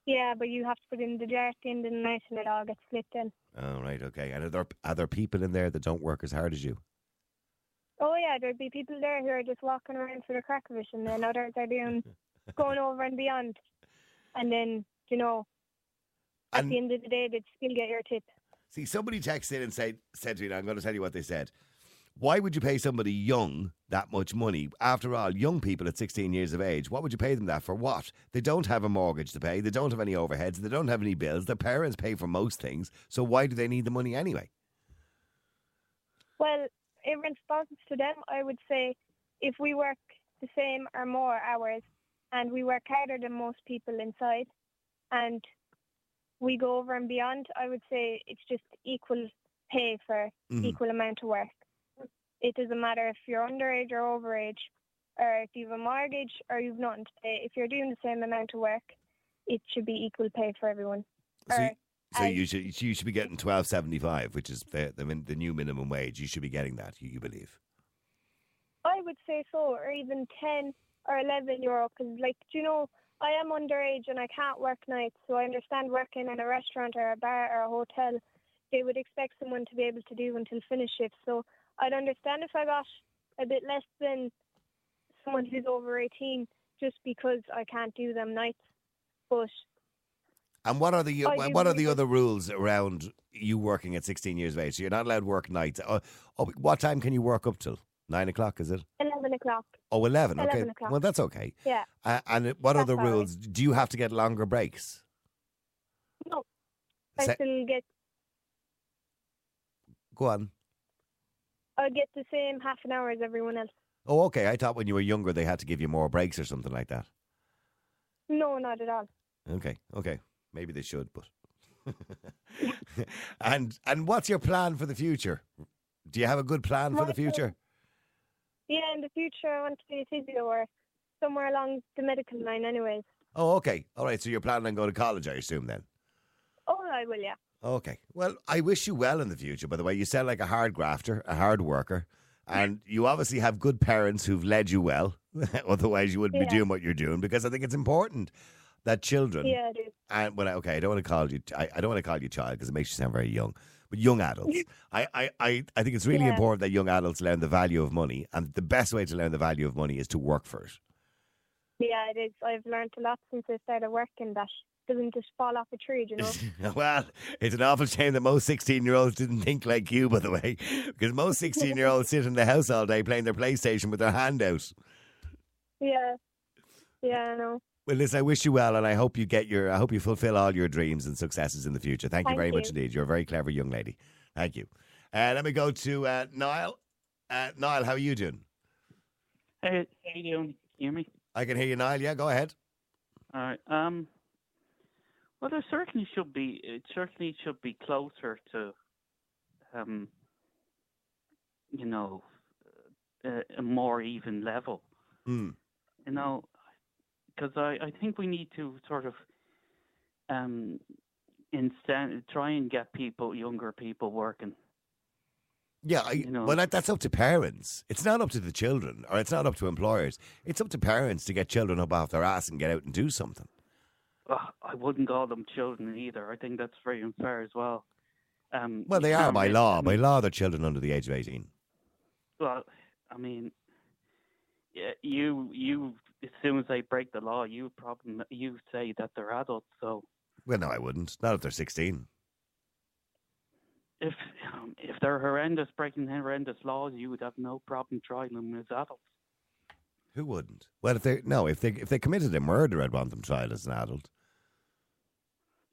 Speaker 8: Yeah, but you have to put in the jar at the end of the night and it all gets split in.
Speaker 3: Oh right, okay. And are there are there people in there that don't work as hard as you?
Speaker 8: Oh yeah, there'd be people there who are just walking around for the crack of it, and then others are doing going over and beyond. And then you know, at
Speaker 3: And-
Speaker 8: the end of the day, they'd still get your tip.
Speaker 3: See, somebody texted in and said, said to me, now I'm going to tell you what they said. Why would you pay somebody young that much money? After all, young people at 16 years of age, what would you pay them that for? What? They don't have a mortgage to pay. They don't have any overheads. They don't have any bills. Their parents pay for most things. So why do they need the money anyway?
Speaker 8: Well, in response to them, I would say if we work the same or more hours and we work harder than most people inside and we go over and beyond, I would say it's just equal pay for
Speaker 3: Mhm.
Speaker 8: equal amount of work. It doesn't matter if you're underage or overage or if you have a mortgage or you've nothing eh, to pay. If you're doing the same amount of work, it should be equal pay for everyone.
Speaker 3: So,
Speaker 8: Or
Speaker 3: you, so you should you should be getting 12.75, which is the, the the new minimum wage. You should be getting that. You, you believe?
Speaker 8: I would say so, or even 10 or 11 euro, because, like, do you know, I am underage and I can't work nights, so I understand working in a restaurant or a bar or a hotel, they would expect someone to be able to do until finish shift. So I'd understand if I got a bit less than someone who's over 18 just because I can't do them nights. But
Speaker 3: And what are the
Speaker 8: I
Speaker 3: what are the other rules around you working at 16 years of age? So you're not allowed to work nights. Oh, oh, what time can you work up till? Nine o'clock, is it?
Speaker 8: 11 o'clock,
Speaker 3: Oh, 11. Okay.
Speaker 8: o'clock.
Speaker 3: Well, that's okay.
Speaker 8: yeah.
Speaker 3: Uh, and what other
Speaker 8: all right.
Speaker 3: rules? Do you have to get longer breaks?
Speaker 8: No, I
Speaker 3: Se-
Speaker 8: still get,
Speaker 3: Go on.
Speaker 8: I get the same half an hour as everyone else.
Speaker 3: Oh, okay. I thought when you were younger they had to give you more breaks or something like that.
Speaker 8: No, not at all.
Speaker 3: Okay, okay. Maybe they should, but. [LAUGHS] and and what's your plan for the future? Do you have a good plan for the future?
Speaker 8: Yeah, in the future, I want to be a physio or somewhere along the medical line, anyways.
Speaker 3: Oh, okay. All right. So you're planning on going to college, I assume, then?
Speaker 8: Oh, I will, yeah.
Speaker 3: Okay. Well, I wish you well in the future, by the way. You sound like a hard grafter, a hard worker, and you obviously have good parents who've led you well. [LAUGHS] Otherwise, you wouldn't be doing what you're doing because I think it's important. that children
Speaker 8: Yeah, I do.
Speaker 3: and when I, okay, I don't want to call you. I, I don't want to call you child because it makes you sound very young. But young adults, [LAUGHS] I, I, I, I think it's really
Speaker 8: Yeah.
Speaker 3: important that young adults learn the value of money, and the best way to learn the value of money is to work for it.
Speaker 8: Yeah, it is. I've learned a lot since I started working that doesn't just fall off a tree, you know. [LAUGHS]
Speaker 3: well, it's an awful shame that most sixteen-year-olds didn't think like you, by the way, because most sixteen-year-olds sit in the house all day playing their PlayStation with their hand out.
Speaker 8: yeah. Yeah, I know.
Speaker 3: Well, listen, I wish you well, and I hope you get your. I hope you fulfil all your dreams and successes in the future. Thank, you
Speaker 8: Thank
Speaker 3: very much indeed. You're a very clever young lady. Thank you. Uh, let me go to uh, Niall. Uh, Niall, how are you doing?
Speaker 9: Hey, how you doing? Can you hear me?
Speaker 3: I can hear you, Niall. Yeah, go ahead.
Speaker 9: All right. Um. Well, there certainly should be. It certainly should be closer to, um. You know, a, a more even level.
Speaker 3: Hmm.
Speaker 9: You know, because I I think we need to sort of, um, instead try and get people, younger people, working.
Speaker 3: Yeah, I,
Speaker 9: You know-
Speaker 3: well, that, that's up to parents. It's not up to the children, or it's not up to employers. It's up to parents to get children up off their ass and get out and do something.
Speaker 9: I wouldn't call them children either. I think that's very unfair as well. Um,
Speaker 3: Well, they are by law. By law, they're children under the age of eighteen.
Speaker 9: Well, I mean, yeah, you you as soon as they break the law, you problem you say that they're adults. So
Speaker 3: Well, no, I wouldn't. Not if they're sixteen.
Speaker 9: if um, if they're horrendous, breaking horrendous laws, you would have no problem trying them as adults.
Speaker 3: Who wouldn't? Well, if they no, if they if they committed a murder, I'd want them tried as an adult.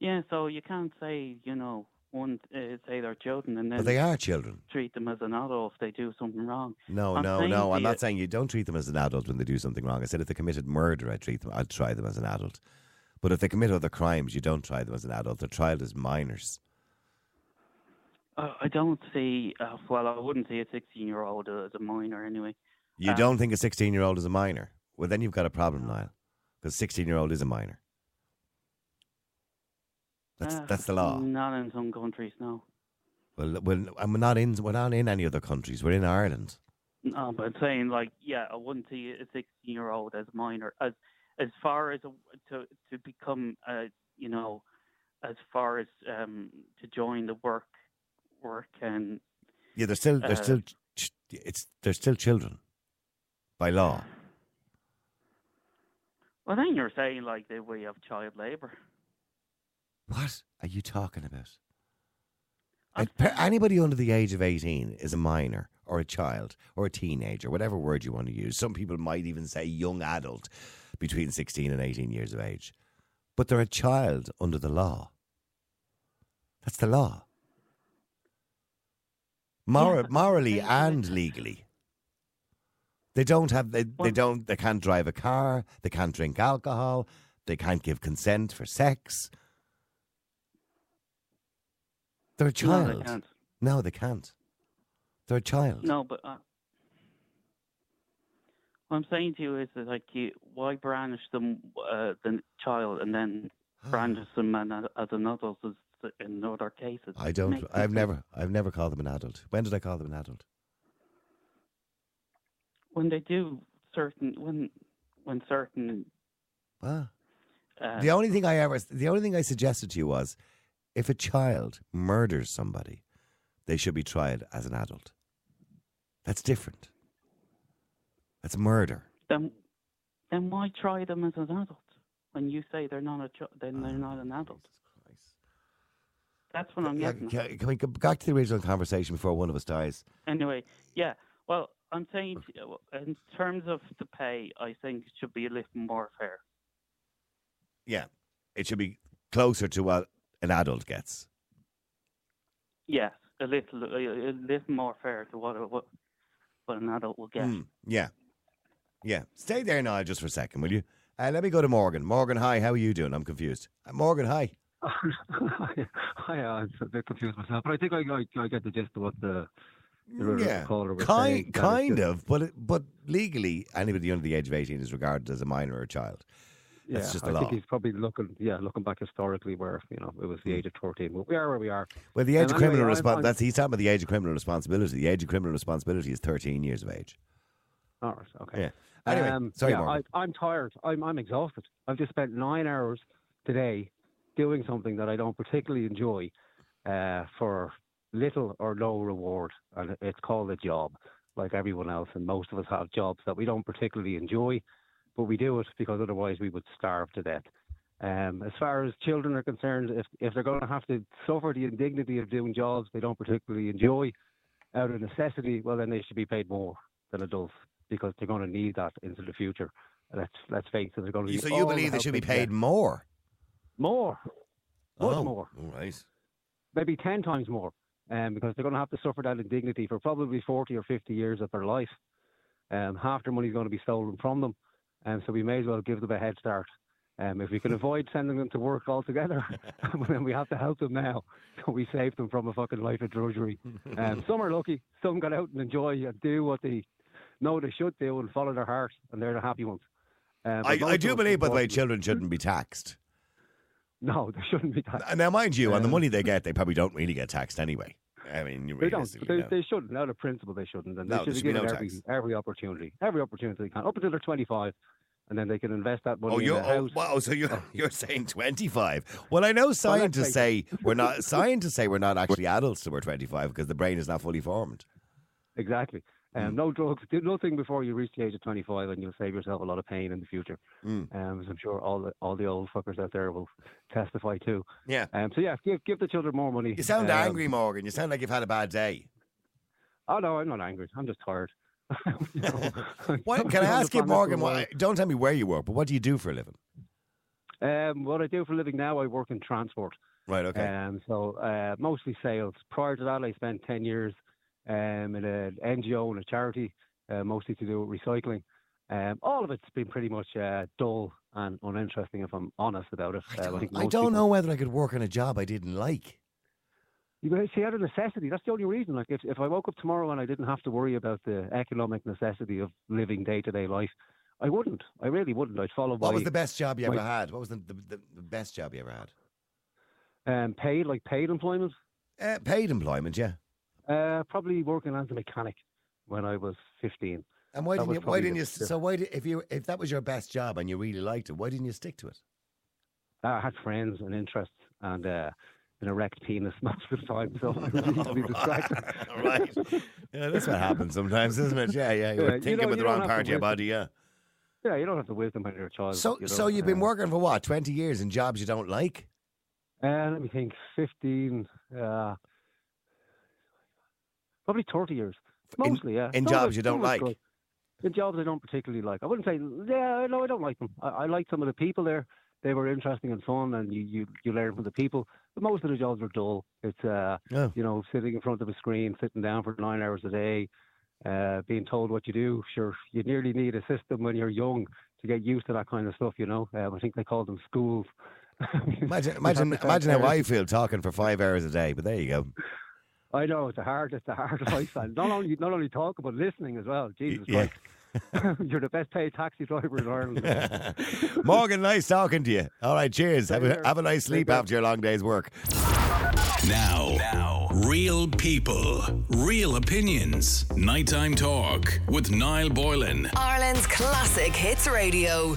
Speaker 9: Yeah, so you can't say you know one uh, say they're children and then
Speaker 3: But they are children.
Speaker 9: treat them as an adult if they do something wrong.
Speaker 3: No,
Speaker 9: I'm
Speaker 3: no, no. I'm not saying you don't treat them as an adult when they do something wrong. I said if they committed murder, I'd treat them. I'd try them as an adult. But if they commit other crimes, you don't try them as an adult. They're tried as minors.
Speaker 9: Uh, I don't see. Uh, well, I wouldn't see a sixteen-year-old as a minor anyway.
Speaker 3: You
Speaker 9: Um,
Speaker 3: don't think a 16 year old is a minor? Well, then you've got a problem, Niall. Because 16 year old is a minor. That's
Speaker 9: Uh,
Speaker 3: that's the law.
Speaker 9: Not in some countries, no.
Speaker 3: Well, well, I'm not in. We're not in any other countries. We're in Ireland.
Speaker 9: No, but saying like, yeah, I wouldn't see a sixteen-year-old as a minor as as far as a, to to become, uh, you know, as far as um to join the work work and
Speaker 3: Yeah, they're still they're
Speaker 9: Uh,
Speaker 3: still ch- it's they're still children by law.
Speaker 9: well, then you're saying like that we have child labour.
Speaker 3: What are you talking about? Per- Anybody under the age of 18 is a minor or a child or a teenager, whatever word you want to use. Some people might even say young adult between 16 and 18 years of age. But they're a child under the law. That's the law. Mor-
Speaker 9: Yeah,
Speaker 3: morally and legally. They don't have they, they don't they can't drive a car, they can't drink alcohol, they can't give consent for sex. They're a
Speaker 9: No,
Speaker 3: child.
Speaker 9: they can't.
Speaker 3: No, they can't. They're a child.
Speaker 9: No, but uh, what I'm saying to you is that like, you, why brandish them uh, the child and then [GASPS] brandish them an, as an adult as in other cases?
Speaker 3: I don't. I've
Speaker 9: sense.
Speaker 3: never. I've never called them an adult. When did I call them an adult?
Speaker 9: when they do certain when when certain
Speaker 3: Ah.
Speaker 9: uh,
Speaker 3: The only thing I ever. The only thing I suggested to you was, if a child murders somebody, they should be tried as an adult. That's different. That's murder.
Speaker 9: then then why try them as an adult when you say they're not a ch- then they're ah, not an adult? That's what I'm getting. at.
Speaker 3: can, can we go back to the original conversation before one of us dies?
Speaker 9: Anyway, yeah. Well, I'm saying in terms of the pay, I think it should be a little more fair.
Speaker 3: Yeah, it should be closer to what an adult gets.
Speaker 9: Yes, a little, a, a little more fair to what what what an adult will get.
Speaker 3: Mm, yeah, yeah. Stay there now, just for a second, will you? Uh, let me go to Morgan. Morgan, hi. How are you doing? I'm confused. Uh, Morgan, hi. [LAUGHS]
Speaker 10: Hi, I'm a bit confused myself, but I think I, I, I get the gist of what the, the
Speaker 3: Yeah,
Speaker 10: caller was
Speaker 3: kind,
Speaker 10: saying. that it's
Speaker 3: kind of, but but legally, anybody under the age of eighteen is regarded as a minor or a child.
Speaker 10: Yeah,
Speaker 3: That's just the
Speaker 10: I
Speaker 3: law.
Speaker 10: think he's probably looking, yeah, looking back historically where you know it was the age of thirteen. But we are where we are.
Speaker 3: Well, the age
Speaker 10: Um,
Speaker 3: of criminal
Speaker 10: anyway, I'm-
Speaker 3: responsibility.
Speaker 10: I'm-
Speaker 3: That's he's talking about the age of criminal responsibility. The age of criminal responsibility is thirteen years of age.
Speaker 10: All right, okay.
Speaker 3: Yeah. Anyway,
Speaker 10: um,
Speaker 3: sorry,
Speaker 10: yeah, I, I'm tired. I'm, I'm exhausted. I've just spent nine hours today doing something that I don't particularly enjoy uh, for little or no reward, and it's called a job, like everyone else. And most of us have jobs that we don't particularly enjoy, but we do it because otherwise we would starve to death. Um, as far as children are concerned, if if they're going to have to suffer the indignity of doing jobs they don't particularly enjoy out of necessity, well then they should be paid more than adults because they're going to need that into the future. Let's let's face it, they're going to.
Speaker 3: So you believe they should be paid more?
Speaker 10: more, much
Speaker 3: Oh,
Speaker 10: more,
Speaker 3: all right.
Speaker 10: maybe ten times more, um, because they're going to have to suffer that indignity for probably forty or fifty years of their life. Um, half their money is going to be stolen from them, and so we may as well give them a head start. Um, if we can avoid sending them to work altogether, [LAUGHS] [LAUGHS] then we have to help them now. So [LAUGHS] we save them from a fucking life of drudgery. Um, some are lucky. Some got out and enjoy and do what they know they should do and follow their heart, and they're the happy ones. Um,
Speaker 3: I, I do believe, by the way, children shouldn't be taxed.
Speaker 10: No, they shouldn't be taxed.
Speaker 3: Now, mind you, on the
Speaker 10: Um,
Speaker 3: money they get, they probably don't really get taxed anyway. I mean,
Speaker 10: They don't. They,
Speaker 3: no.
Speaker 10: they shouldn't. Out of principle, they shouldn't. And they should be given
Speaker 3: no
Speaker 10: every,
Speaker 3: tax.
Speaker 10: every opportunity, every opportunity they can, up until they're 25, and then they can invest that money
Speaker 3: Oh, you're oh, wow! So you're [LAUGHS] you're saying twenty five? Well, I know scientists say we're not. [LAUGHS] Scientists say we're not actually adults till we're twenty five because the brain is not fully formed.
Speaker 10: Exactly.
Speaker 3: Mm.
Speaker 10: Um, No drugs. Do nothing before you reach the age of 25, and you'll save yourself a lot of pain in the future.
Speaker 3: Mm.
Speaker 10: Um, as I'm sure all the all the old fuckers out there will [LAUGHS] testify to.
Speaker 3: Yeah.
Speaker 10: Um, so yeah, give give the children more money.
Speaker 3: You sound
Speaker 10: Um,
Speaker 3: angry, Morgan. You sound like you've had a bad day.
Speaker 10: Oh no, I'm not angry. I'm just tired. [LAUGHS] [LAUGHS]
Speaker 3: What, can I
Speaker 10: I've been on the
Speaker 3: ask you,
Speaker 10: planet for a
Speaker 3: Morgan? What, don't tell me where you work, but what do you do for a living?
Speaker 10: Um, what I do for a living now, I work in transport.
Speaker 3: Right. Okay.
Speaker 10: Um, so uh, mostly sales. Prior to that, I spent 10 years um, in an NGO and a charity, uh, mostly to do with recycling. Um, all of it's been pretty much uh, dull and uninteresting, if I'm honest about it. Uh, I, think
Speaker 3: I
Speaker 10: most
Speaker 3: don't
Speaker 10: people-
Speaker 3: know whether I could work on a job I didn't like.
Speaker 10: You see, out of necessity. That's the only reason. Like, if, if I woke up tomorrow and I didn't have to worry about the economic necessity of living day to day life, I wouldn't. I really wouldn't. I'd follow
Speaker 3: What
Speaker 10: my,
Speaker 3: was the best job you
Speaker 10: my-
Speaker 3: ever had? What was the, the, the, the best job you ever had?
Speaker 10: um, paid, like paid employment.
Speaker 3: Uh, paid employment, yeah.
Speaker 10: Uh, probably working as a mechanic when I was 15.
Speaker 3: And why
Speaker 10: That
Speaker 3: didn't you? Why didn't you?
Speaker 10: the-
Speaker 3: So why did if you if that was your best job and you really liked it, why didn't you stick to it?
Speaker 10: I had friends and interests and uh, an erect penis [LAUGHS] most of the time, so [LAUGHS] I was easily distracted.
Speaker 3: right. Yeah, that's what happens sometimes, isn't it? Yeah, yeah. You're
Speaker 10: Yeah, you
Speaker 3: thinking
Speaker 10: know,
Speaker 3: with
Speaker 10: you
Speaker 3: the wrong part of your body, yeah.
Speaker 10: Yeah, you don't have the wisdom when you're a child.
Speaker 3: So,
Speaker 10: you
Speaker 3: so you've been
Speaker 10: uh,
Speaker 3: working for what? Twenty years in jobs you don't like?
Speaker 10: Uh, let me think. 15, uh, probably 30 years.
Speaker 3: In-
Speaker 10: Mostly, yeah.
Speaker 3: in
Speaker 10: Some
Speaker 3: jobs you don't like?
Speaker 10: good. In jobs I don't particularly like. I wouldn't say, yeah, no, I don't like them. I, I like some of the people there. They were interesting and fun, and you, you, you learn from the people. But most of the jobs are dull. It's, uh, you know, sitting in front of a screen, sitting down for nine hours a day, uh, being told what you do. Sure, you nearly need a system when you're young to get used to that kind of stuff, you know. Um, I think they call them schools. [LAUGHS]
Speaker 3: Imagine, imagine, imagine how I feel talking for five hours a day. But there you go.
Speaker 10: I know it's a hard, it's a hard life, and not [LAUGHS] only not only talking but listening as well. Jesus
Speaker 3: yeah.
Speaker 10: Christ, [LAUGHS] you're the best paid taxi driver in Ireland. [LAUGHS]
Speaker 3: Morgan, nice talking to you. All right, cheers. Have a, have a nice sleep
Speaker 10: care.
Speaker 3: after your long day's work.
Speaker 1: Now, now, real people, real opinions. Nighttime talk with Niall Boylan.
Speaker 2: Ireland's classic hits radio.